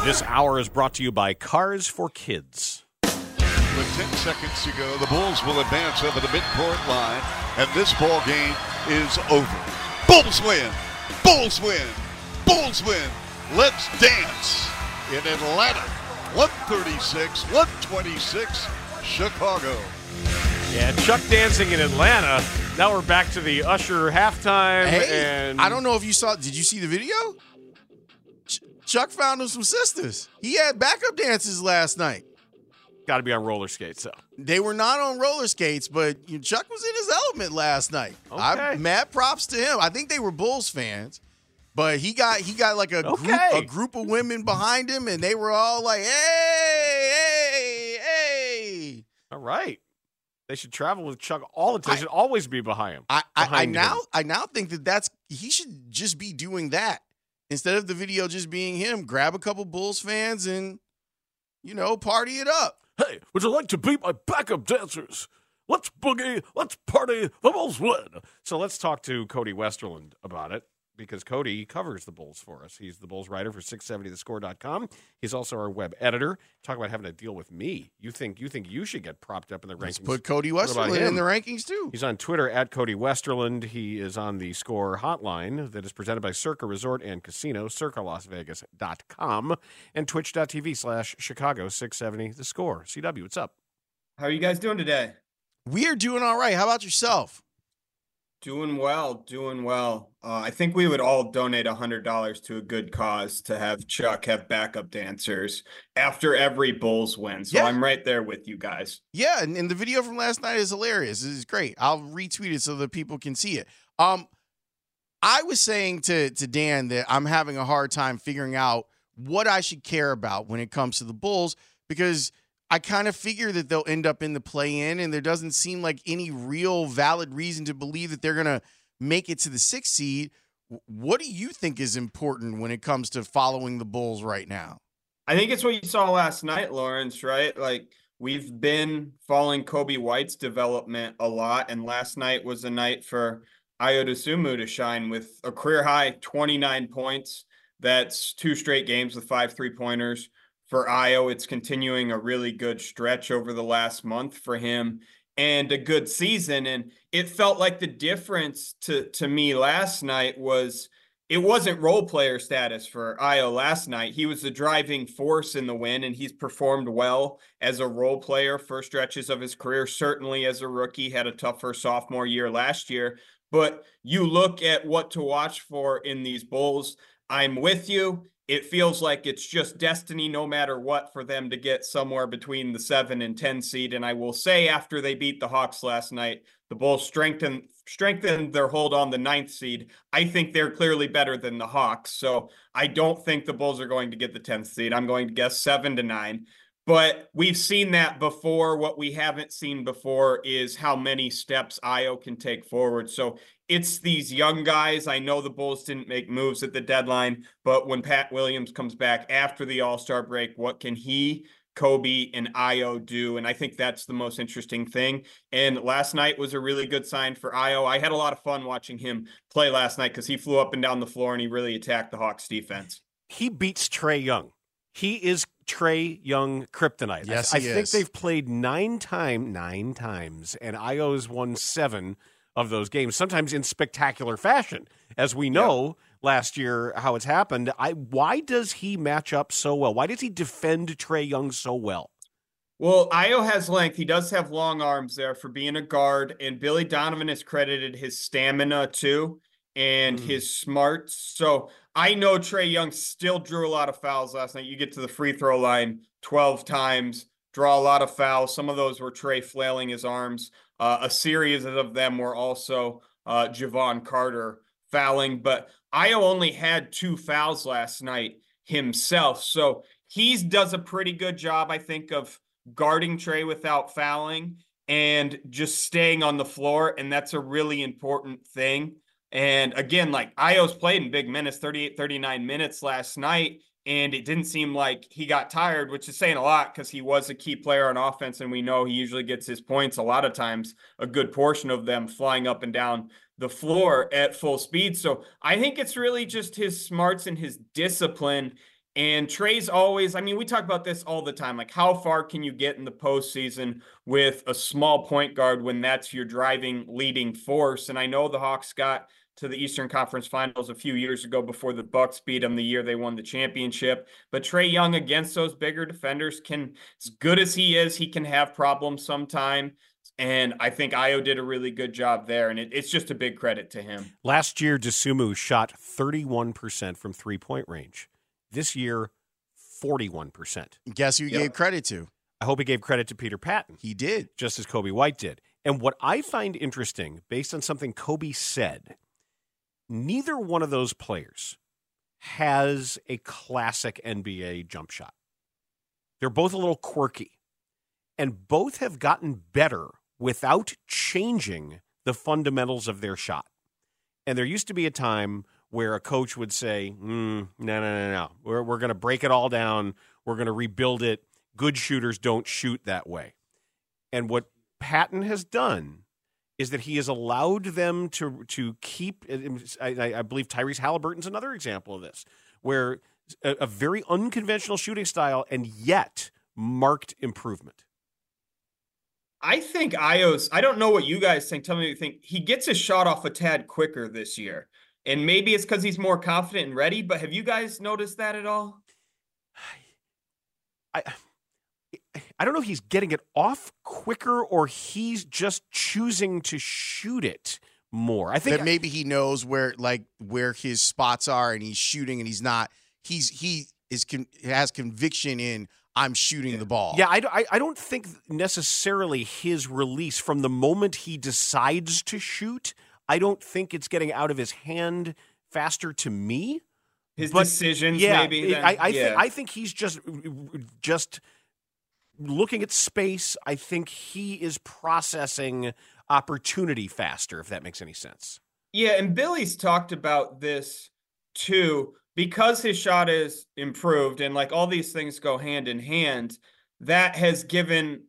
The score! This hour is brought to you by Cars for Kids. With 10 seconds to go, the Bulls will advance over the midcourt line, and this ball game is over. Bulls win! Bulls win! Bulls win! Let's dance in Atlanta. 136, 126, Chicago. Yeah, Chuck dancing in Atlanta. Now we're back to the Usher halftime. Hey, and I don't know if you saw. Did you see the video? Ch- Chuck found him some sisters. He had backup dances last night. Got to be on roller skates, though. They were not on roller skates, but you know, Chuck was in his element last night. Okay. I mad props to him. I think they were Bulls fans, but he got he got like a group a group of women behind him, and they were all like, "Hey, hey, hey!" All right. They should travel with Chuck all the time. They should always be behind him. I, I, I now him. I now think that that's he should just be doing that instead of the video just being him. Grab a couple Bulls fans and you know party it up. Hey, would you like to be my backup dancers? Let's boogie. Let's party. The Bulls win. So let's talk to Cody Westerlund about it because Cody covers the Bulls for us. He's the Bulls writer for 670thescore.com. He's also our web editor. Talk about having to deal with me. You think you think you should get propped up in the rankings? Let's put Cody What Westerlund in the rankings too. He's on Twitter at Cody Westerlund. He is on the Score hotline that is presented by Circa Resort and Casino, circalasvegas.com, and twitch.tv slash Chicago 670 The Score. CW, what's up? How are you guys doing today? We are doing all right. How about yourself? Doing well, doing well. Uh, I think we would all donate $100 to a good cause to have Chuck have backup dancers after every Bulls win. So Yeah. I'm right there with you guys. Yeah, and, and the video from last night is hilarious. It is great. I'll retweet it so that people can see it. Um, I was saying to to Dan that I'm having a hard time figuring out what I should care about when it comes to the Bulls because I kind of figure that they'll end up in the play in, and there doesn't seem like any real valid reason to believe that they're gonna make it to the sixth seed. What do you think is important when it comes to following the Bulls right now? I think it's what you saw last night, Laurence, right? Like we've been following Coby White's development a lot, and last night was a night for Ayo Dosunmu to shine with a career high 29 points. That's two straight games with five three pointers. For Ayo, it's continuing a really good stretch over the last month for him and a good season. And it felt like the difference to, to me last night was it wasn't role player status for Ayo last night. He was the driving force in the win, and he's performed well as a role player for stretches of his career. Certainly, as a rookie, had a tougher sophomore year last year. But you look at what to watch for in these Bulls. I'm with you. It feels like it's just destiny, no matter what, for them to get somewhere between the seven and ten seed. And I will say, after they beat the Hawks last night, the Bulls strengthened strengthened their hold on the ninth seed. I think they're clearly better than the Hawks. So I don't think the Bulls are going to get the 10th seed. I'm going to guess seven to nine. But we've seen that before. What we haven't seen before is how many steps Ayo can take forward. So it's these young guys. I know the Bulls didn't make moves at the deadline, but when Pat Williams comes back after the All Star break, what can he, Coby, and Ayo do? And I think that's the most interesting thing. And last night was a really good sign for Ayo. I had a lot of fun watching him play last night because he flew up and down the floor and he really attacked the Hawks defense. He beats Trae Young. He is Trae Young kryptonite. Yes, I, he think they've played nine time, nine times, and Ayo's won seven of those games, sometimes in spectacular fashion, as we know last year how it's happened. I why does he match up so well? Why does he defend Trae Young so well? Well, Ayo has length. He does have long arms there for being a guard, and Billy Donovan has credited his stamina too and Mm. his smarts. So I know Trae Young still drew a lot of fouls last night. You get to the free throw line 12 times, draw a lot of fouls. Some of those were Trae flailing his arms. Uh, a series of them were also uh, Jevon Carter fouling, but Ayo only had two fouls last night. himself. So he does a pretty good job, I think, of guarding Trae without fouling and just staying on the floor. And that's a really important thing. And again, like Ayo's played in big minutes, 38, 39 minutes last night. And it didn't seem like he got tired, which is saying a lot because he was a key player on offense. And we know he usually gets his points a lot of times, a good portion of them flying up and down the floor at full speed. So I think it's really just his smarts and his discipline. And Trae's always, I mean, we talk about this all the time. Like, how far can you get in the postseason with a small point guard when that's your driving leading force? And I know the Hawks got to the Eastern Conference Finals a few years ago before the Bucks beat them the year they won the championship. But Trae Young against those bigger defenders can, as good as he is, he can have problems sometime. And I think Ayo did a really good job there, and it, it's just a big credit to him. Last year, Dosunmu shot 31% from three point range. This year, 41%. Guess who he Yep. gave credit to? I hope he gave credit to Peter Patton, He did. just as Coby White did. And what I find interesting, based on something Coby said, neither one of those players has a classic NBA jump shot. They're both a little quirky, and both have gotten better without changing the fundamentals of their shot. And there used to be a time where a coach would say, mm, "No, no, no, no. We're we're going to break it all down. We're going to rebuild it. Good shooters don't shoot that way." And what Patton has done is that he has allowed them to to keep. I, I believe Tyrese Halliburton's another example of this, where a, a very unconventional shooting style and yet marked improvement. I think Ayo's. I don't know what you guys think. Tell me what you think. He gets his shot off a tad quicker this year. And maybe it's because he's more confident and ready, but have you guys noticed that at all? I I don't know if he's getting it off quicker or he's just choosing to shoot it more. I think that maybe he knows where like where his spots are and he's shooting and he's not he's he is con- has conviction in I'm shooting the ball. Yeah, I, I, I don't think necessarily his release from the moment he decides to shoot, I don't think it's getting out of his hand faster to me. His But, decisions, yeah, maybe. then? I, I, yeah. thi- I think he's just just looking at space. I think he is processing opportunity faster, if that makes any sense. Yeah, and Billy's talked about this too because his shot is improved and like all these things go hand in hand. That has given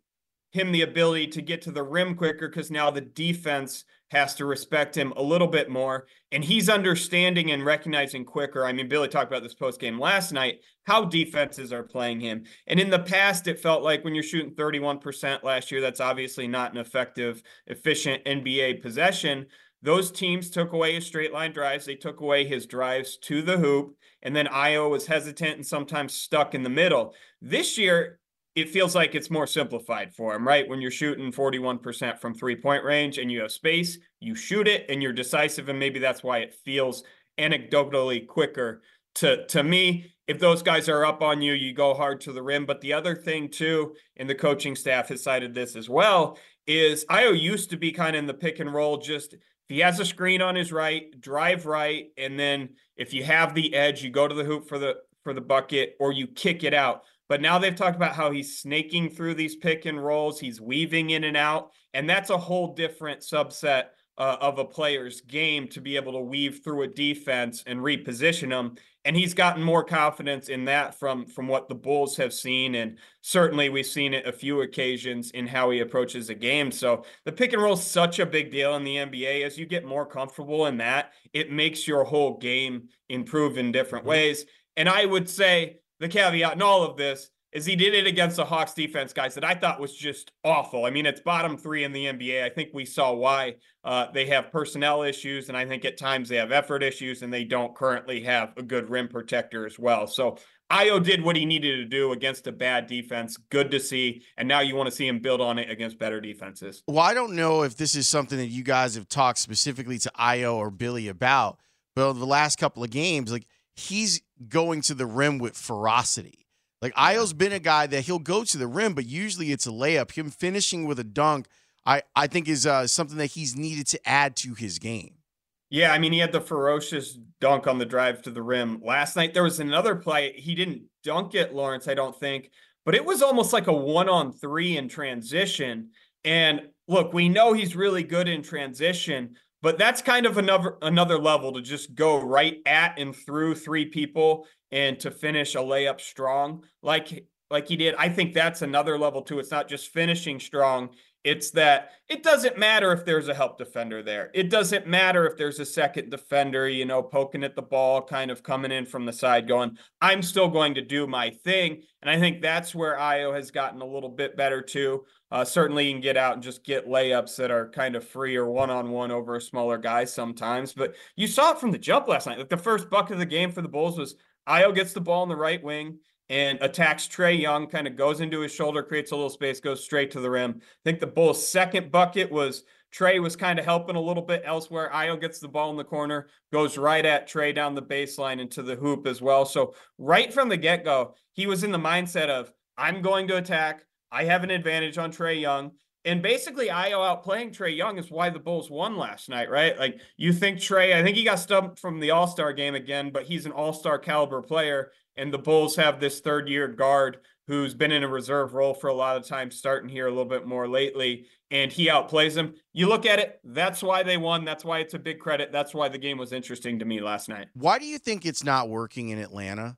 him the ability to get to the rim quicker because now the defense has to respect him a little bit more. And he's understanding and recognizing quicker. I mean, Billy talked about this post game last night, how defenses are playing him. And in the past, it felt like when you're shooting 31% last year, that's obviously not an effective, efficient NBA possession. Those teams took away his straight line drives. They took away his drives to the hoop. And then Ayo was hesitant and sometimes stuck in the middle. This year, it feels like it's more simplified for him, right? When you're shooting 41% from three point range and you have space, you shoot it and you're decisive. And maybe that's why it feels anecdotally quicker to, to me. If those guys are up on you, you go hard to the rim. But the other thing, too, and the coaching staff has cited this as well, is Ayo used to be kind of in the pick and roll, just if he has a screen on his right, drive right, and then if you have the edge, you go to the hoop for the for the bucket or you kick it out. But now they've talked about how he's snaking through these pick and rolls, he's weaving in and out, and that's a whole different subset uh, of a player's game to be able to weave through a defense and reposition them. And he's gotten more confidence in that from from what the Bulls have seen, and certainly we've seen it a few occasions in how he approaches a game. So the pick and roll is such a big deal in the NBA. As you get more comfortable in that, it makes your whole game improve in different ways. And I would say the caveat in all of this is he did it against the Hawks defense, guys, that I thought was just awful. I mean, it's bottom three in the NBA. I think we saw why uh, they have personnel issues, and I think at times they have effort issues, and they don't currently have a good rim protector as well. So Ayo did what he needed to do against a bad defense. Good to see. And now you want to see him build on it against better defenses. Well, I don't know if this is something that you guys have talked specifically to Ayo or Billy about, but over the last couple of games, like he's going to the rim with ferocity. Like Ayo's been a guy that he'll go to the rim, but usually it's a layup. Him finishing with a dunk, I, I think is uh, something that he's needed to add to his game. Yeah, I mean, he had the ferocious dunk on the drive to the rim. Last night, there was another play. He didn't dunk it, Laurence, I don't think, but it was almost like a one on three in transition. And look, we know he's really good in transition, but that's kind of another another level to just go right at and through three people and to finish a layup strong like like he did. I think that's another level too. It's not just finishing strong. It's that it doesn't matter if there's a help defender there. It doesn't matter if there's a second defender, you know, poking at the ball, kind of coming in from the side, going, I'm still going to do my thing. And I think that's where Ayo has gotten a little bit better too. Uh, certainly, you can get out and just get layups that are kind of free or one on one over a smaller guy sometimes. But you saw it from the jump last night. Like the first bucket of the game for the Bulls was Ayo gets the ball in the right wing and attacks Trae Young, kind of goes into his shoulder, creates a little space, goes straight to the rim. I think the Bulls' second bucket was Trae was kind of helping a little bit elsewhere. Ayo gets the ball in the corner, goes right at Trae down the baseline into the hoop as well. So right from the get go, he was in the mindset of I'm going to attack. I have an advantage on Trae Young. And basically, Ayo outplaying Trae Young is why the Bulls won last night, right? Like you think Trae, I think he got stumped from the All Star game again, but he's an All Star caliber player. And the Bulls have this third year guard who's been in a reserve role for a lot of time, starting here a little bit more lately, and he outplays him. You look at it, that's why they won. That's why it's a big credit. That's why the game was interesting to me last night. Why do you think it's not working in Atlanta?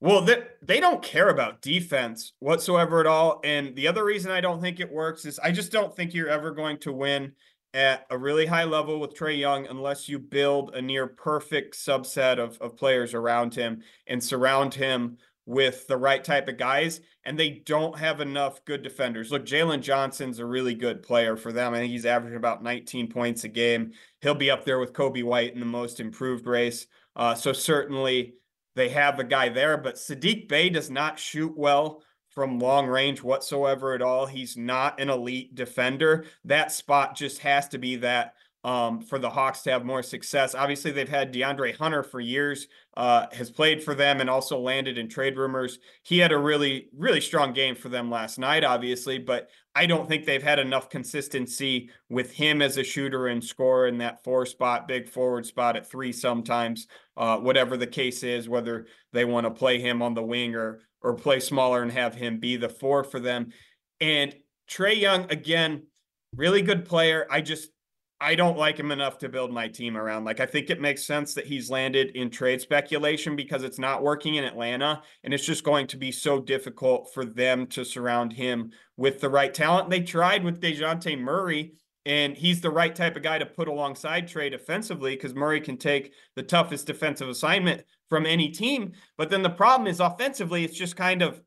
Well, they, they don't care about defense whatsoever at all. And the other reason I don't think it works is I just don't think you're ever going to win at a really high level with Trae Young unless you build a near perfect subset of, of players around him and surround him with the right type of guys. And they don't have enough good defenders. Look, Jalen Johnson's a really good player for them. I think he's averaging about 19 points a game. He'll be up there with Coby White in the most improved race. Uh, so certainly they have a guy there, but Saddiq Bey does not shoot well from long range whatsoever at all. He's not an elite defender. That spot just has to be that um, for the Hawks to have more success. Obviously, they've had DeAndre Hunter for years, uh, has played for them and also landed in trade rumors. He had a really, really strong game for them last night, obviously, but I don't think they've had enough consistency with him as a shooter and scorer in that four spot, big forward spot at three sometimes, uh, whatever the case is, whether they want to play him on the wing or or play smaller and have him be the four for them. And Trae Young, again, really good player. I just I don't like him enough to build my team around. Like, I think it makes sense that he's landed in trade speculation because it's not working in Atlanta. And it's just going to be so difficult for them to surround him with the right talent. They tried with Dejounte Murray, and he's the right type of guy to put alongside Trae defensively because Murray can take the toughest defensive assignment from any team. But then the problem is offensively, it's just kind of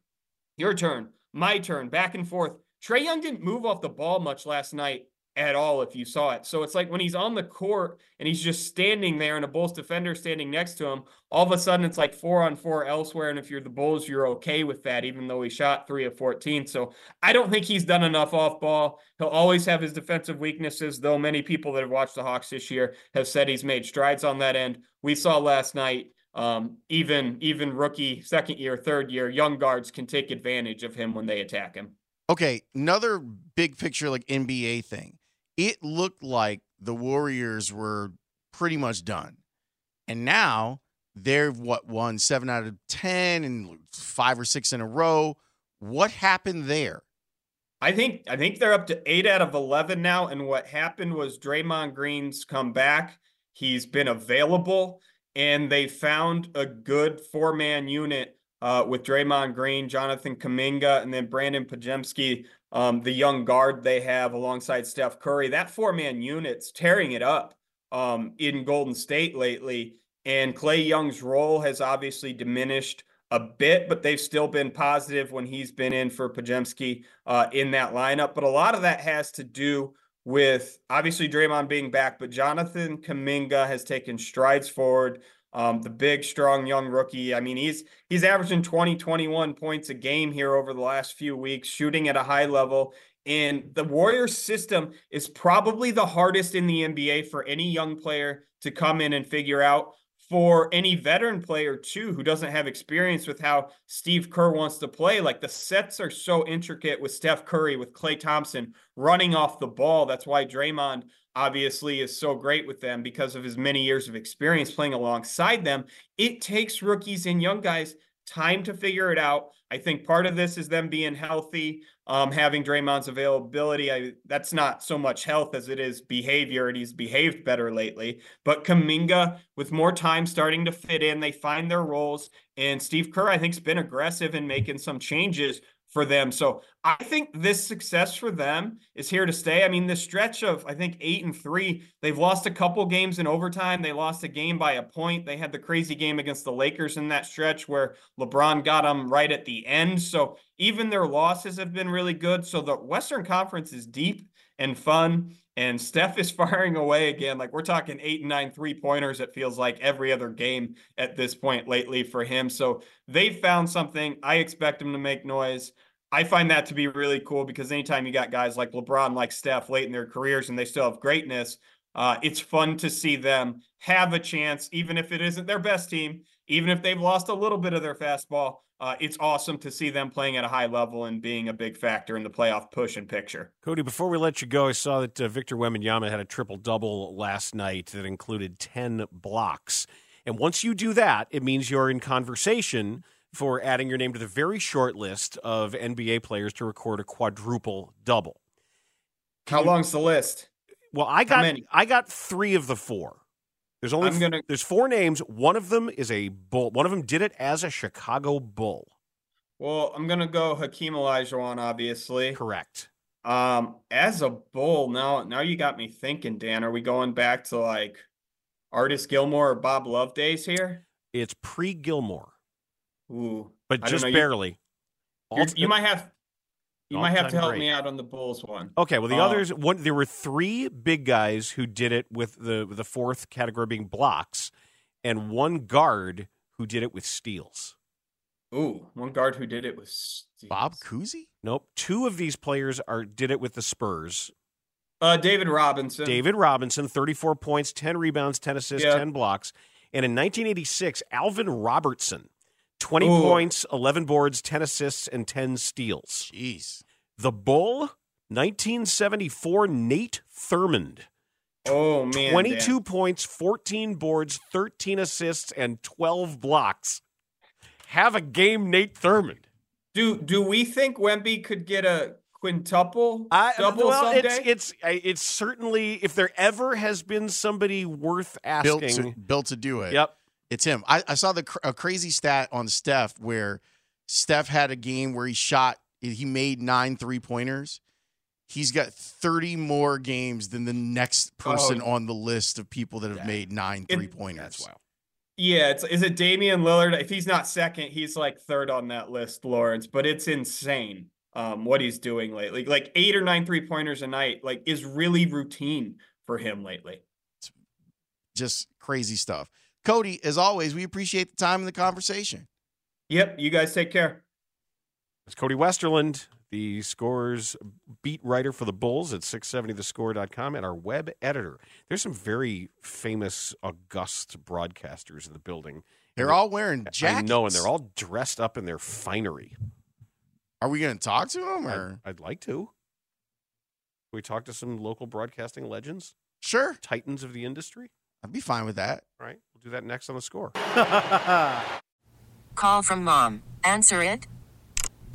your turn, my turn, back and forth. Trae Young didn't move off the ball much last night at all if you saw it. So it's like when he's on the court and he's just standing there and a Bulls defender standing next to him, all of a sudden it's like four on four elsewhere. And if you're the Bulls, you're okay with that, even though he shot three of 14. So I don't think he's done enough off ball. He'll always have his defensive weaknesses, though many people that have watched the Hawks this year have said he's made strides on that end. We saw last night. Um, even even rookie second year, third year, young guards can take advantage of him when they attack him. Okay, another big picture like NBA thing it looked like the Warriors were pretty much done. And now they're what won seven out of 10 and five or six in a row. What happened there? I think I think they're up to eight out of eleven now. And what happened was Draymond Green's come back. He's been available, and they found a good four man unit uh, with Draymond Green, Jonathan Kuminga, and then Brandon Podziemski um, the young guard they have alongside Steph Curry. That four man unit's tearing it up um, in Golden State lately. And Klay Young's role has obviously diminished a bit, but they've still been positive when he's been in for Podziemski uh, in that lineup. But a lot of that has to do with obviously Draymond being back, but Jonathan Kuminga has taken strides forward. Um, the big, strong young rookie. I mean, he's he's averaging 20, 21 points a game here over the last few weeks, shooting at a high level. And the Warriors system is probably the hardest in the NBA for any young player to come in and figure out. For any veteran player, too, who doesn't have experience with how Steve Kerr wants to play, like the sets are so intricate with Steph Curry, with Klay Thompson running off the ball. That's why Draymond obviously is so great with them because of his many years of experience playing alongside them. It takes rookies and young guys time to figure it out. I think part of this is them being healthy, um, having Draymond's availability. I, that's not so much health as it is behavior, and he's behaved better lately. But Kuminga, with more time starting to fit in, they find their roles. And Steve Kerr, I think, has been aggressive in making some changes for them. So I think this success for them is here to stay. I mean, the stretch of I think eight and three, they've lost a couple games in overtime. They lost a game by a point. They had the crazy game against the Lakers in that stretch where LeBron got them right at the end. So even their losses have been really good. So the Western Conference is deep and fun. And Steph is firing away again. Like we're talking eight and nine three pointers, it feels like every other game at this point lately for him. So they found something. I expect him to make noise. I find that to be really cool because anytime you got guys like LeBron, like Steph late in their careers and they still have greatness, uh, it's fun to see them have a chance, even if it isn't their best team, even if they've lost a little bit of their fastball. Uh, it's awesome to see them playing at a high level and being a big factor in the playoff push and picture. Cody, before we let you go, I saw that uh, Victor Wembanyama had a triple double last night that included 10 blocks. And once you do that, it means you're in conversation for adding your name to the very short list of NBA players to record a quadruple double. How long's the list? Well, I got I got three of the four. There's only gonna... there's four names. One of them is a bull. One of them did it as a Chicago Bull. Well, I'm gonna go Hakeem Olajuwon, obviously. Correct. Um, as a bull, now now you got me thinking, Dan. Are we going back to like Artis Gilmore or Bob Love days here? It's pre Gilmore. Ooh, but just barely. You, you, might have you might have to help great. me out on the Bulls one. Okay, well the uh, others one there were three big guys who did it with the the fourth category being blocks, and one guard who did it with steals. Ooh, one guard who did it with steals. Bob Cousy? Nope. Two of these players are did it with the Spurs. Uh, David Robinson. David Robinson, 34 points, 10 rebounds, 10 assists, 10 blocks. And in 1986, Alvin Robertson 20 Ooh. points, 11 boards, 10 assists, and 10 steals. Jeez. The Bull, 1974, Nate Thurmond. Oh, man. 22 Dan. points, 14 boards, 13 assists, and 12 blocks. Have a game, Nate Thurmond. Do do we think Wemby could get a quintuple I, uh, double well, someday? It's, it's it's certainly if there ever has been somebody worth asking built to, built to do it. Yep. It's him. I, I saw the a crazy stat on Steph where Steph had a game where he shot, he made nine three pointers. He's got 30 more games than the next person oh, on the list of people that have yeah. made nine three pointers. That's wild. Yeah, it's is it Damian Lillard? If he's not second, he's like third on that list, Laurence. But it's insane um, what he's doing lately. Like eight or nine three pointers a night, like is really routine for him lately. It's just crazy stuff. Cody, as always, we appreciate the time and the conversation. Yep. You guys take care. It's Cody Westerlund, the scores beat writer for the Bulls at 670thescore.com and our web editor. There's some very famous, august broadcasters in the building. They're all wearing jackets. I know, and they're all dressed up in their finery. Are we going to talk to them? Or I'd, I'd like to. Can we talk to some local broadcasting legends? Sure. Titans of the industry? I'd be fine with that. All right. We'll do that next on the score. Call from mom. Answer it.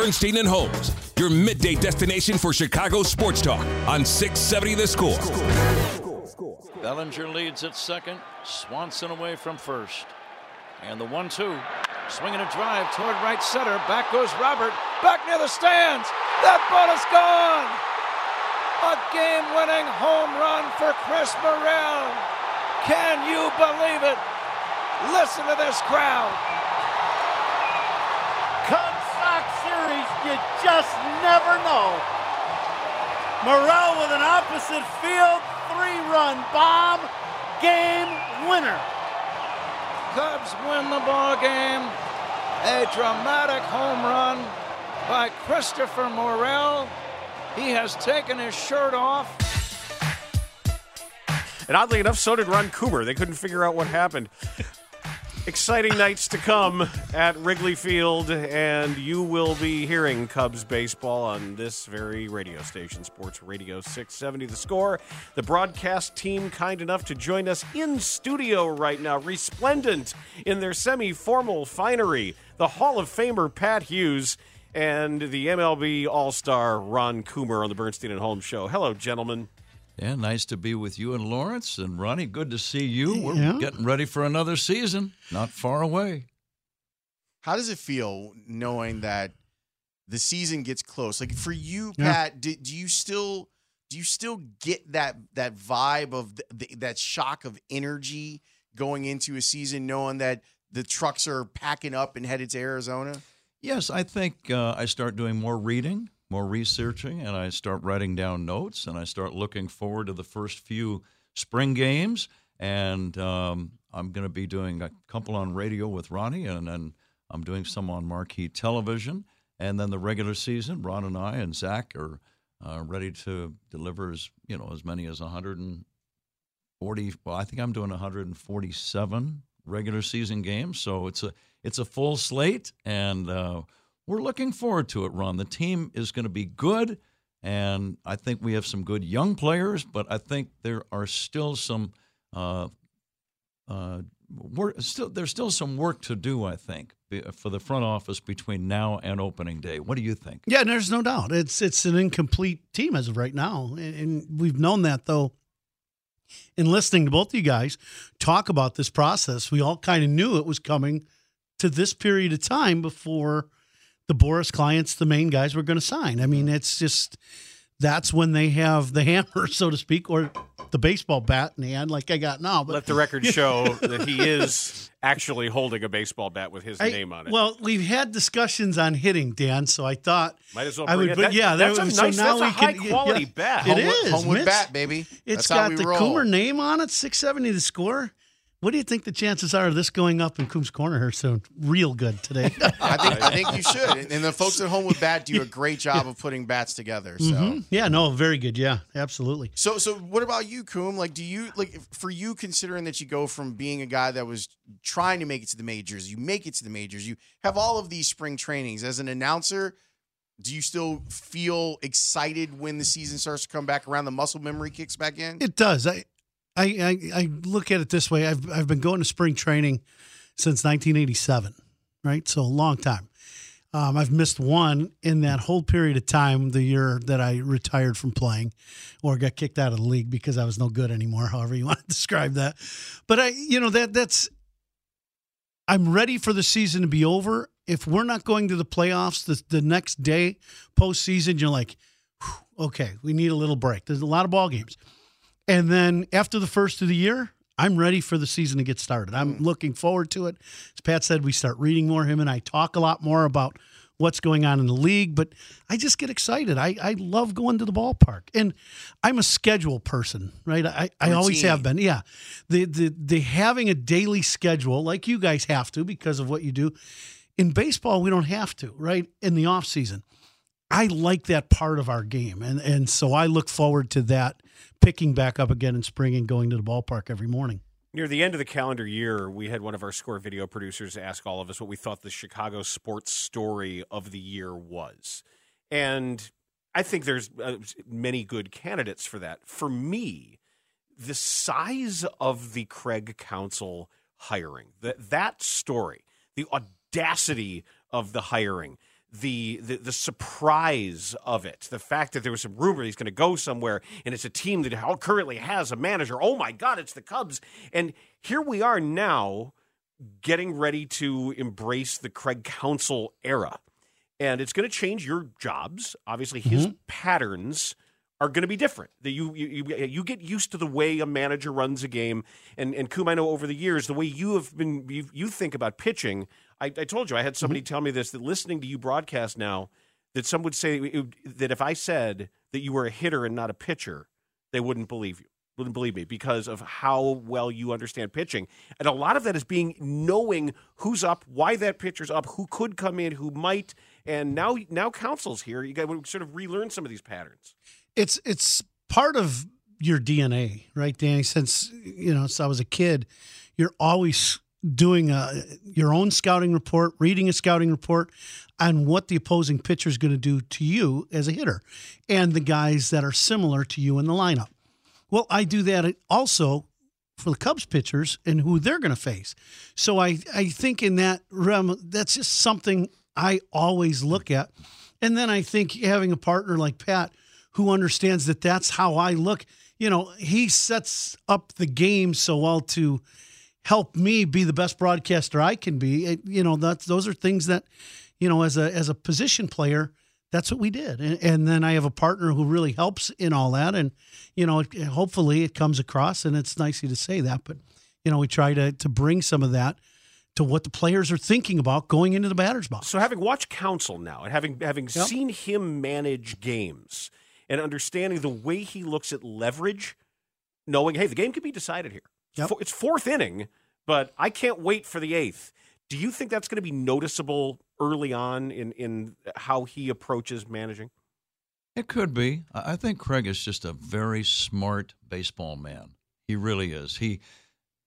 Bernstein and Holmes, your midday destination for Chicago sports talk on 670 The Score. Bellinger leads at second. Swanson away from first. And the one two. Swinging a drive toward right center. Back goes Robert. Back near the stands. That ball is gone. A game winning home run for Chris Morel. Can you believe it? Listen to this crowd. You just never know. Morel with an opposite field three run bomb, game winner. Cubs win the ball game. A dramatic home run by Christopher Morel. He has taken his shirt off. And oddly enough, so did Ron Coomer. They couldn't figure out what happened. Exciting nights to come at Wrigley Field, and you will be hearing Cubs baseball on this very radio station, Sports Radio 670. The score. The broadcast team kind enough to join us in studio right now, resplendent in their semi formal finery. The Hall of Famer Pat Hughes and the MLB All Star Ron Coomer on the Bernstein and Holmes show. Hello, gentlemen. Yeah, nice to be with you and Laurence and Ronnie. Good to see you. We're Yeah. getting ready for another season, not far away. How does it feel knowing that the season gets close? Like for you, Yeah. Pat, do, do you still do you still get that that vibe of the, the, that shock of energy going into a season, knowing that the trucks are packing up and headed to Arizona? Yes, I think uh, I start doing more reading, more researching, and I start writing down notes, and I start looking forward to the first few spring games. And um, I'm going to be doing a couple on radio with Ronnie, and then I'm doing some on marquee television. And then the regular season, Ron and I and Zach are uh, ready to deliver as you know as many as 140. Well, I think I'm doing 147 regular season games, so it's a it's a full slate, and uh, we're looking forward to it. Ron, the team is going to be good, and I think we have some good young players, but I think there are still some. Uh, uh, work, still, there's still some work to do, I think, for the front office between now and opening day. What do you think? Yeah, there's no doubt. It's it's an incomplete team as of right now, and, we've known that though. In listening to both of you guys talk about this process, we all kind of knew it was coming to this period of time before the Boras clients, the main guys, were going to sign. I mean, it's just that's when they have the hammer, so to speak, or the baseball bat in hand, like I got now. But Let the record show that he is actually holding a baseball bat with his I- name on it. Well, we've had discussions on hitting, Dan, so I thought Might as well I would. it. But That- yeah, that's there- a so nice- now that's a we can high-quality yeah, bat. It Homewood- is Homewood Mitch. bat, baby. It's That's how got we the roll. Coomer name on it, six seventy to score. What do you think the chances are of this going up in Coombs Corner here soon? Real good today. I think I think you should. And- the folks at home with bat do a great job of putting bats together. So. Mhm. Yeah, no, very good. Yeah, absolutely. So, so what about you, Coom? Like, do you like for you considering that you go from being a guy that was trying to make it to the majors, you make it to the majors, you have all of these spring trainings as an announcer. Do you still feel excited when the season starts to come back around? The muscle memory kicks back in. It does. I, I, I, I look at it this way. I've I've been going to spring training since 1987, right? So a long time. Um, I've missed one in that whole period of time, the year that I retired from playing, or got kicked out of the league because I was no good anymore. However you want to describe that, but I, you know, that that's. I'm ready for the season to be over. If we're not going to the playoffs the, the next day, postseason, you're like, okay, we need a little break. There's a lot of ball games. And then after the first of the year, I'm ready for the season to get started. I'm mm. looking forward to it. As Pat said, we start reading more. Him and I talk a lot more about what's going on in the league, but I just get excited. I, I love going to the ballpark. And I'm a schedule person, right? I, I always have been. Yeah. The, the the having a daily schedule, like you guys have to because of what you do. In baseball, we don't have to, right? In the off season. I like that part of our game. And and so I look forward to that picking back up again in spring and going to the ballpark every morning. Near the end of the calendar year, we had one of our score video producers ask all of us what we thought the Chicago sports story of the year was. And I think there's uh, many good candidates for that. For me, the size of the Craig Counsell hiring, that that story, the audacity of the hiring, the, the the surprise of it, the fact that there was some rumor he's going to go somewhere, and it's a team that currently has a manager. Oh my God, it's the Cubs, and here we are now, getting ready to embrace the Craig Counsell era, and it's going to change your jobs. Obviously, his Mhm. patterns are going to be different. That you, you you get used to the way a manager runs a game. And and Coom, I know over the years the way you have been you, you think about pitching. I, I told you I had somebody mm-hmm. tell me this that listening to you broadcast now that some would say it- that if I said that you were a hitter and not a pitcher, they wouldn't believe you. Wouldn't believe me because of how well you understand pitching, and a lot of that is being knowing who's up, why that pitcher's up, who could come in, who might, and now now Counsell's here. You got to sort of relearn some of these patterns. It's it's part of your DNA, right, Danny? Since you know, since I was a kid, you're always doing a, your own scouting report, reading a scouting report on what the opposing pitcher is going to do to you as a hitter, and the guys that are similar to you in the lineup. Well, I do that also for the Cubs pitchers and who they're going to face. So I I think in that realm, that's just something I always look at. And then I think having a partner like Pat who understands that that's how I look, you know, he sets up the game so well to help me be the best broadcaster I can be. It- you know, that's those are things that, you know, as a as a position player, that's what we did. And, and then I have a partner who really helps in all that. And, you know, it- hopefully it comes across and it's nice to say that. But, you know, we try to to bring some of that to what the players are thinking about going into the batter's box. So having watched Counsell now and having having seen him manage games and understanding the way he looks at leverage, knowing hey the game could be decided here. It's fo- It's fourth inning, but I can't wait for the eighth. Do you think that's going to be noticeable early on in in how he approaches managing? It could be. I I think Craig is just a very smart baseball man. He really is. He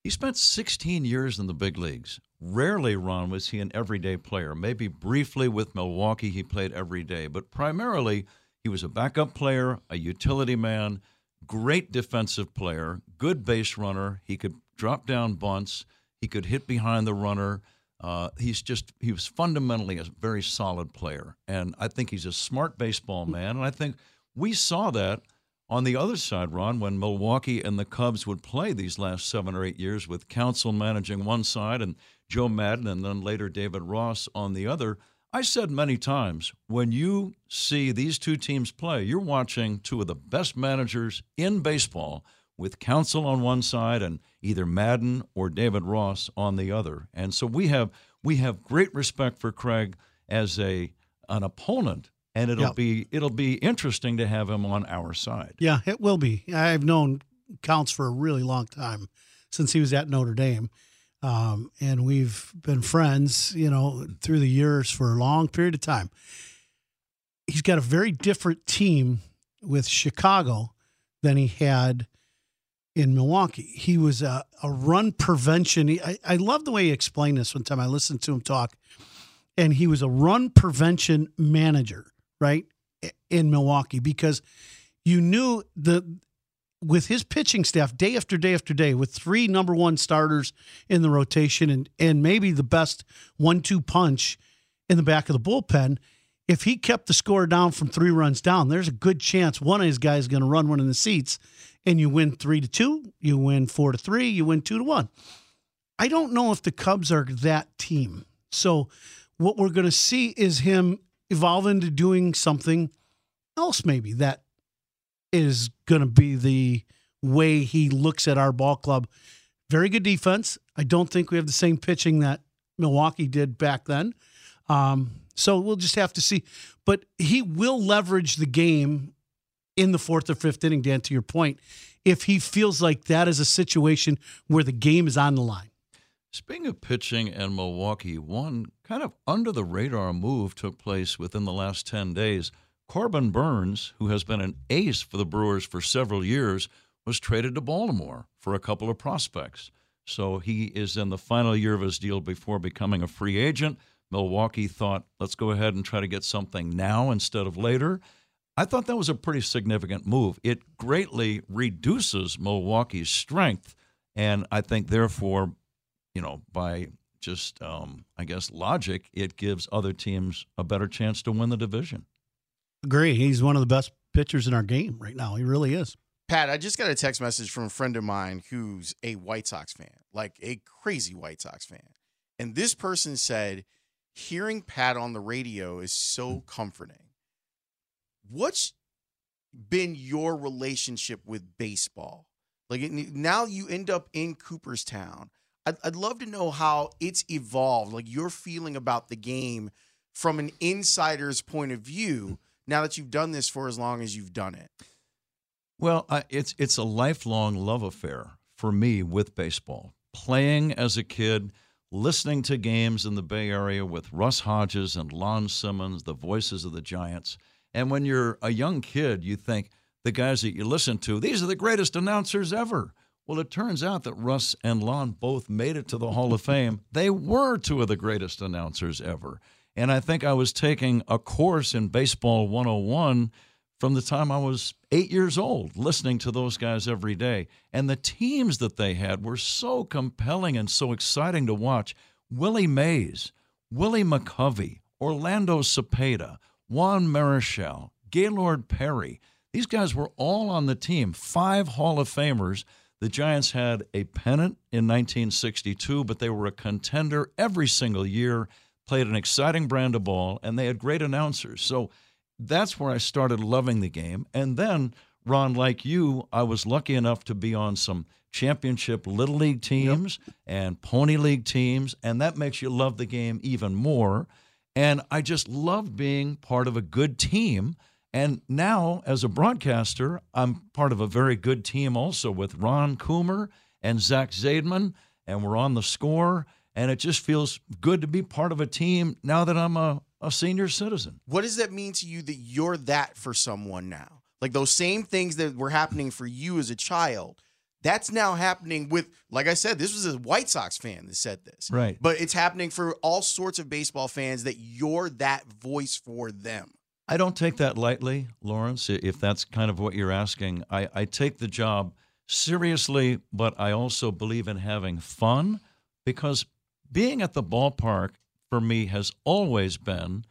he spent 16 years in the big leagues. Rarely, Ron, was he an everyday player. Maybe briefly with Milwaukee, he played every day, but primarily he was a backup player, a utility man, great defensive player, good base runner. He could drop down bunts. He could hit behind the runner. Uh, he's just he was fundamentally a very solid player, and I think he's a smart baseball man. And I think we saw that on the other side, Ron, when Milwaukee and the Cubs would play these last seven or eight years with Counsell managing one side and Joe Maddon and then later David Ross on the other. I said many times when you see these two teams play, you're watching two of the best managers in baseball with Counsell on one side and either Maddon or David Ross on the other. And so we have we have great respect for Craig as a an opponent, and it'll Yep. be it'll be interesting to have him on our side. Yeah, it will be. I've known Counts for a really long time since he was at Notre Dame. Um, and we've been friends, you know, through the years for a long period of time. He's got a very different team with Chicago than he had in Milwaukee. He was a, a run prevention. I, I love the way he explained this one time. I listened to him talk, and he was a run prevention manager, right, in Milwaukee because you knew the with his pitching staff day after day after day with three number one starters in the rotation and and maybe the best one two punch in the back of the bullpen if he kept the score down from three runs down there's a good chance one of his guys is going to run one in the seats and you win three to two you win four to three you win two to one. I don't know if the cubs are that team. So what we're going to see is him evolve into doing something else maybe that is going to be the way he looks at our ball club. Very good defense. I don't think we have the same pitching that Milwaukee did back then. Um, so we'll just have to see. But he will leverage the game in the fourth or fifth inning, Dan, to your point, if he feels like that is a situation where the game is on the line. Speaking of pitching and Milwaukee, one kind of under the radar move took place within the last 10 days. Corbin Burnes, who has been an ace for the Brewers for several years, was traded to Baltimore for a couple of prospects. So he is in the final year of his deal before becoming a free agent. Milwaukee thought, let's go ahead and try to get something now instead of later. I thought that was a pretty significant move. It greatly reduces Milwaukee's strength. And I think, therefore, you know, by just, um, I guess, logic, it gives other teams a better chance to win the division. Agree. He's one of the best pitchers in our game right now. He really is. Pat, I just got a text message from a friend of mine who's a White Sox fan, like a crazy White Sox fan. And this person said, hearing Pat on the radio is so hmm. comforting. What's been your relationship with baseball? Like now you end up in Cooperstown. I'd, I'd love to know how it's evolved, like your feeling about the game from an insider's point of view now that you've done this for as long as you've done it. Well, it's it's a lifelong love affair for me with baseball. Playing as a kid, listening to games in the Bay Area with Russ Hodges and Lon Simmons, the voices of the Giants. And when you're a young kid, you think the guys that you listen to, these are the greatest announcers ever. Well, it turns out that Russ and Lon both made it to the Hall of Fame. They were two of the greatest announcers ever. And I think I was taking a course in Baseball 101 from the time I was eight years old, listening to those guys every day. And the teams that they had were so compelling and so exciting to watch. Willie Mays, Willie McCovey, Orlando Cepeda, Juan Marichal, Gaylord Perry. These guys were all on the team, five Hall of Famers. The Giants had a pennant in 1962, but they were a contender every single year, played an exciting brand of ball, and they had great announcers. So that's where I started loving the game. And then, Ron, like you, I was lucky enough to be on some championship little league teams yep. and pony league teams, and that makes you love the game even more. And I just loved being part of a good team. And now, as a broadcaster, I'm part of a very good team also with Ron Coomer and Zach Zaidman, and we're on the score. And it just feels good to be part of a team now that I'm a, a senior citizen. What does that mean to you that you're that for someone now? Like those same things that were happening for you as a child, that's now happening with, like I said, this was a White Sox fan that said this. Right. But it's happening for all sorts of baseball fans that you're that voice for them. I don't take that lightly, Laurence, if that's kind of what you're asking. I, I take the job seriously, but I also believe in having fun because being at the ballpark for me has always been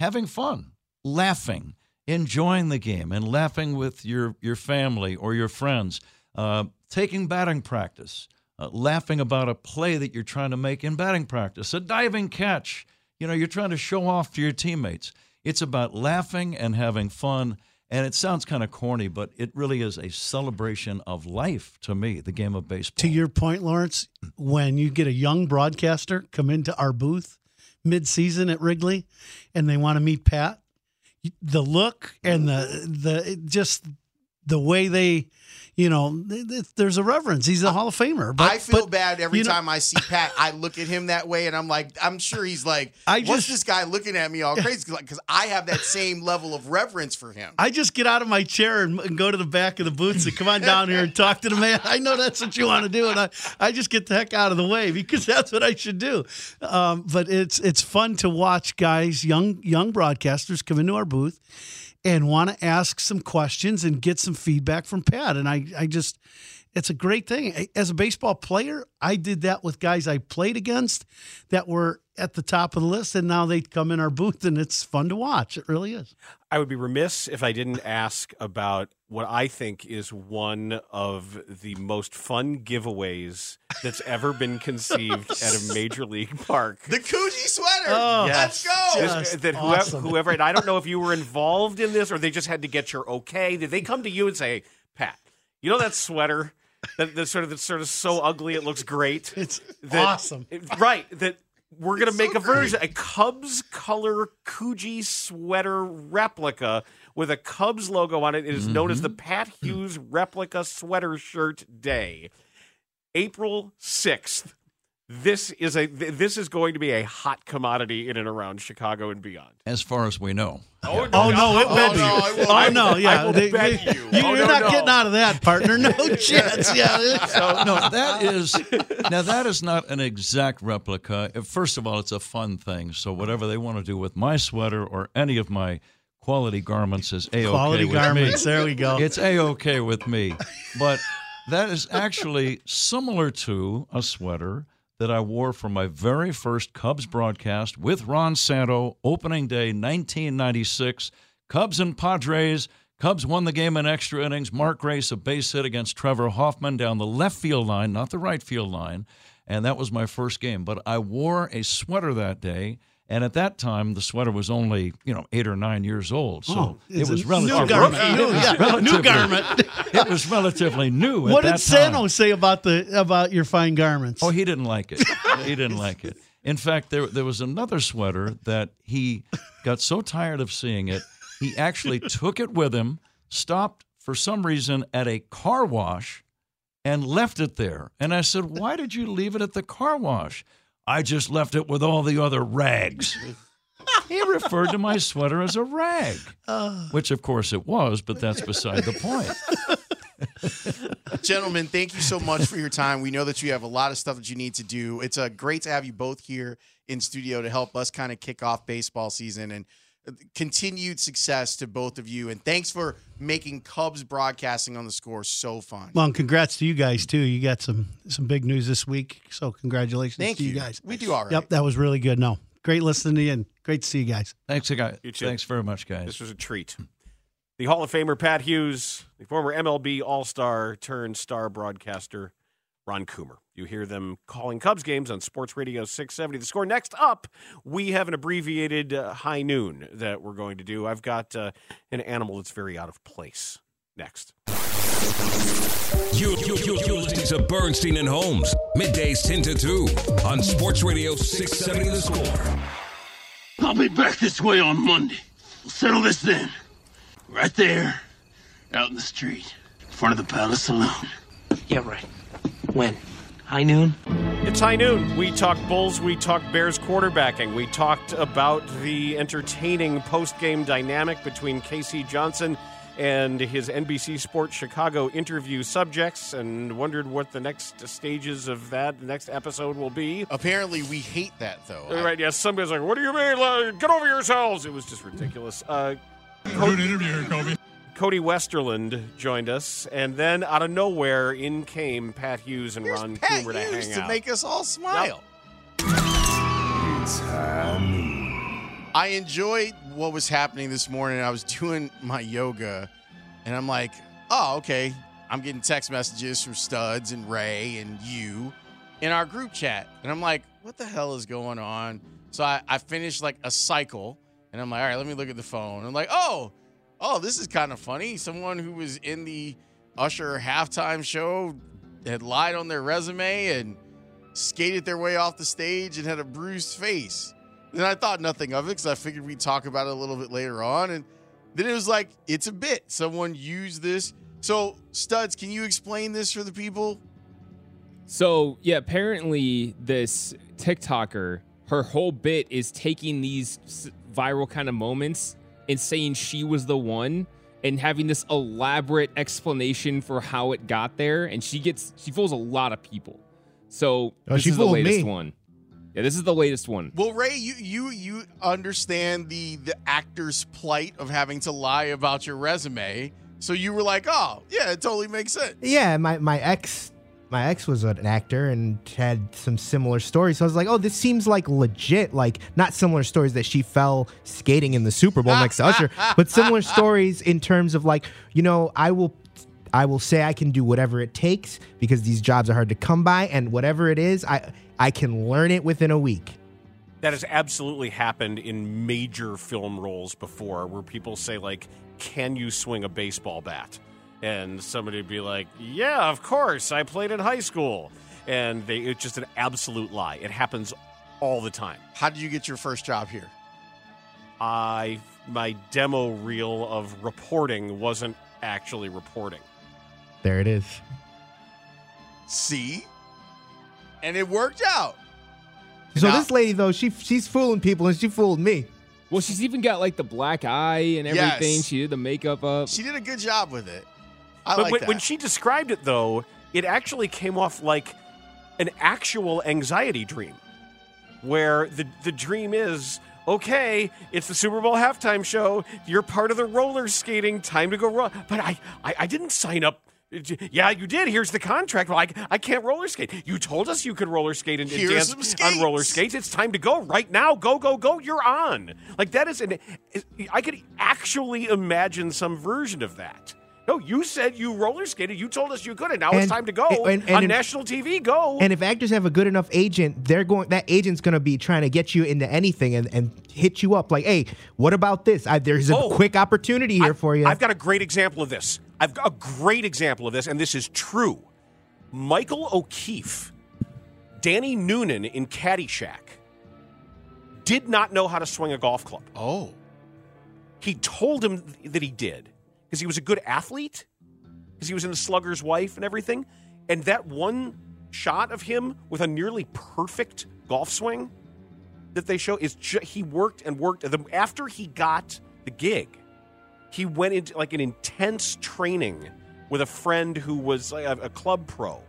having fun, laughing, enjoying the game, and laughing with your, your family or your friends, uh, taking batting practice, uh, laughing about a play that you're trying to make in batting practice, a diving catch. You know, you're trying to show off to your teammates. It's about laughing and having fun. And it sounds kind of corny, but it really is a celebration of life to me, the game of baseball. To your point, Laurence, when you get a young broadcaster come into our booth mid-season at Wrigley and they want to meet Pat, the look and the the just the way they you know, there's a reverence. He's a Hall of Famer. But, I feel but, bad every you know, time I see Pat. I look at him that way, and I'm like, I'm sure he's like, I what's just- this guy looking at me all crazy? Because I have that same level of reverence for him. I just get out of my chair and, and go to the back of the booth and come on down here and talk to the man. I know that's what you want to do, and I, I just get the heck out of the way because that's what I should do. Um, but it's it's fun to watch guys, young young broadcasters, come into our booth and want to ask some questions and get some feedback from Pat. And I, I just, it's a great thing. As a baseball player, I did that with guys I played against that were at the top of the list, and now they come in our booth, and it's fun to watch. It really is. I would be remiss if I didn't ask about what I think is one of the most fun giveaways that's ever been conceived at a major league park. The Coogi sweater. Oh, Let's go. This- that whoever, awesome. whoever, and I don't know if you were involved in this or they just had to get your okay. Did they come to you and say, Pat, you know that sweater that, that's sort of that's sort of so ugly it looks great? It's That- awesome. right? That we're gonna It's make so a version, a Cubs color Coogi sweater replica with a Cubs logo on it. It is known as the mm-hmm. Pat Hughes replica sweater shirt day. April sixth. This is a this is going to be a hot commodity in and around Chicago and beyond. as far as we know. Oh oh, oh no, it will be. no, it will oh be. no, yeah. I will They- bet they- you. you Oh, are no, not no. getting out of that, partner. No chance. Yeah. So no, that is now that is not an exact replica. First of all, it's a fun thing. So whatever they want to do with my sweater or any of my quality garments is a okay Quality with garments. me. There we go. It's a okay with me. But that is actually similar to a sweater that I wore for my very first Cubs broadcast with Ron Santo, opening day 1996. Cubs and Padres. Cubs won the game in extra innings. Mark Grace, a base hit against Trevor Hoffman down the left field line, not the right field line. And that was my first game. But I wore a sweater that day. And at that time, the sweater was only, you know, eight or nine years old. So Oh, it was relatively new garment. it New- was yeah, new relatively- garment. it was relatively new. What at did that time. Santo say about the about your fine garments? Oh, he didn't like it. he didn't like it. In fact, there there was another sweater that he got so tired of seeing it, he actually took it with him, stopped for some reason at a car wash, and left it there. And I said, "Why did you leave it at the car wash?" I just left it with all the other rags. He referred to my sweater as a rag, which of course it was, but that's beside the point. Gentlemen, thank you so much for your time. We know that you have a lot of stuff that you need to do. It's uh, great to have you both here in studio to help us kind of kick off baseball season and continued success to both of you. And thanks for making Cubs broadcasting on the score so fun. Well, and congrats to you guys too. You got some some big news this week, so congratulations Thank to you. you. guys. We do all right. Yep, that was really good. No, great listening to you, and great to see you guys. Thanks, guys. You too. Thanks very much, guys. This was a treat. The Hall of Famer Pat Hughes, the former MLB All Star turned star broadcaster Ron Coomer. You hear them calling Cubs games on Sports Radio 670. The score next up, we have an abbreviated uh, high noon that we're going to do. I've got uh, an animal that's very out of place next. You, you, you, you're listening to Bernstein and Holmes, middays 10 to 2 on Sports Radio 670 The Score. I'll be back this way on Monday. We'll settle this then. Right there, out in the street, in front of the Palace Saloon. Yeah, right. When? High noon? It's high noon. We talked Bulls. We talked Bears quarterbacking. We talked about the entertaining post game dynamic between K.C. Johnson and his NBC Sports Chicago interview subjects and wondered what the next stages of that the next episode will be. Apparently, we hate that, though. Right, yes. Somebody's like, what do you mean? Like, Get over yourselves. It was just ridiculous. Uh, Good interview here, Coby. Cody Westerlund joined us, and then out of nowhere, in came Pat Hughes and Ron Pat Coomer to Hughes hang to make us all smile. I enjoyed what was happening this morning. I was doing my yoga, and I'm like, oh, okay. I'm getting text messages from Studs and Ray and you in our group chat. And I'm like, what the hell is going on? So I, I finished like a cycle, and I'm like, all right, let me look at the phone. I'm like, oh, oh, this is kind of funny. Someone who was in the Usher halftime show had lied on their resume and skated their way off the stage and had a bruised face. And I thought nothing of it because I figured we'd talk about it a little bit later on. And then it was like, it's a bit. Someone used this. So, Studs, can you explain this for the people? So yeah, apparently this TikToker, her whole bit is taking these viral kind of moments and saying she was the one and having this elaborate explanation for how it got there, and she gets she fools a lot of people. So Oh, this is the latest me. one. Yeah, this is the latest one. Well, Ray, you you you understand the the actor's plight of having to lie about your resume. So you were like, "Oh, yeah, it totally makes sense." Yeah, my, my ex my ex was an actor and had some similar stories. So I was like, oh, this seems like legit, like not similar stories that she fell skating in the Super Bowl next to Usher, but similar stories in terms of like, you know, I will I will say I can do whatever it takes because these jobs are hard to come by and whatever it is, I I can learn it within a week. That has absolutely happened in major film roles before, where people say like, "Can you swing a baseball bat?" And somebody would be like, "Yeah, of course. I played in high school." And they it's just an absolute lie. It happens all the time. How did you get your first job here? I my demo reel of reporting wasn't actually reporting. There it is. See? And it worked out. So this lady though, she she's fooling people and she fooled me. Well, she's even got like the black eye and everything. Yes. She did the makeup up. She did a good job with it. I but like when, that. when she described it, though, it actually came off like an actual anxiety dream, where the the dream is okay. It's the Super Bowl halftime show. You're part of the roller skating. Time to go run. But I I, I didn't sign up. Yeah, you did. Here's the contract. Well, I, I can't roller skate. You told us you could roller skate and, and dance on roller skates. It's time to go right now. Go, go, go. You're on. Like that is an. I could actually imagine some version of that. No, you said you roller skated. You told us you could, and now it's time to go and- and- on and- national TV. Go. And if actors have a good enough agent, they're going. That agent's going to be trying to get you into anything and, and hit you up like, "Hey, what about this? I, there's a Oh. quick opportunity here for you." I've got a great example of this. I've got a great example of this, and this is true. Michael O'Keefe, Danny Noonan in Caddyshack, did not know how to swing a golf club. Oh. He told him that he did because he was a good athlete, because he was in the Slugger's Wife and everything. And that one shot of him with a nearly perfect golf swing that they show is ju- he worked and worked. After he got the gig, he went into like an intense training with a friend who was like, a, a club pro,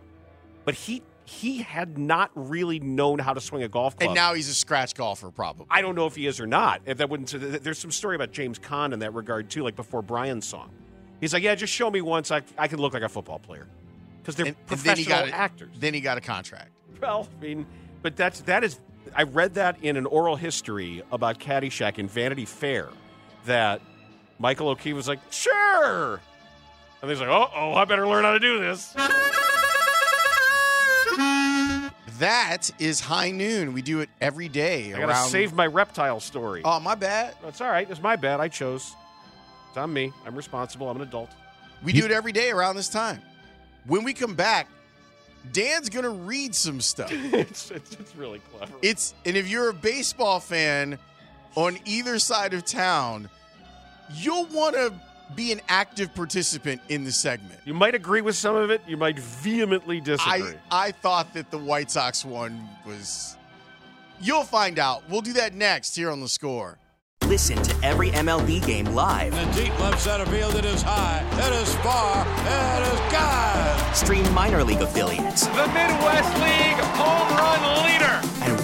but he he had not really known how to swing a golf club. And now he's a scratch golfer, probably. I don't know if he is or not. If that wouldn't, there's some story about James Caan in that regard too. Like before Brian's song, he's like, "Yeah, just show me once I I can look like a football player," because they're And, and then professional he got actors. Then he got a contract. Well, I mean, but that's that is. I read that in an oral history about Caddyshack in Vanity Fair that Michael O'Keefe was like, "Sure," and he's like, "Oh, oh, I better learn how to do this." That is high noon. We do it every day. I gotta around- save my reptile story. Oh, my bad. That's all right. It's my bad. I chose. It's on me. I'm responsible. I'm an adult. We do it every day around this time. When we come back, Dan's gonna read some stuff. it's, it's it's really clever. It's and if you're a baseball fan on either side of town, you'll want to be an active participant in the segment. You might agree with some of it. You might vehemently disagree. I I thought that the White Sox one was. You'll find out. We'll do that next here on the score. Listen to every MLB game live. In the deep left center field, it is high, it is far, it is God. Stream minor league affiliates The Midwest League home run leader.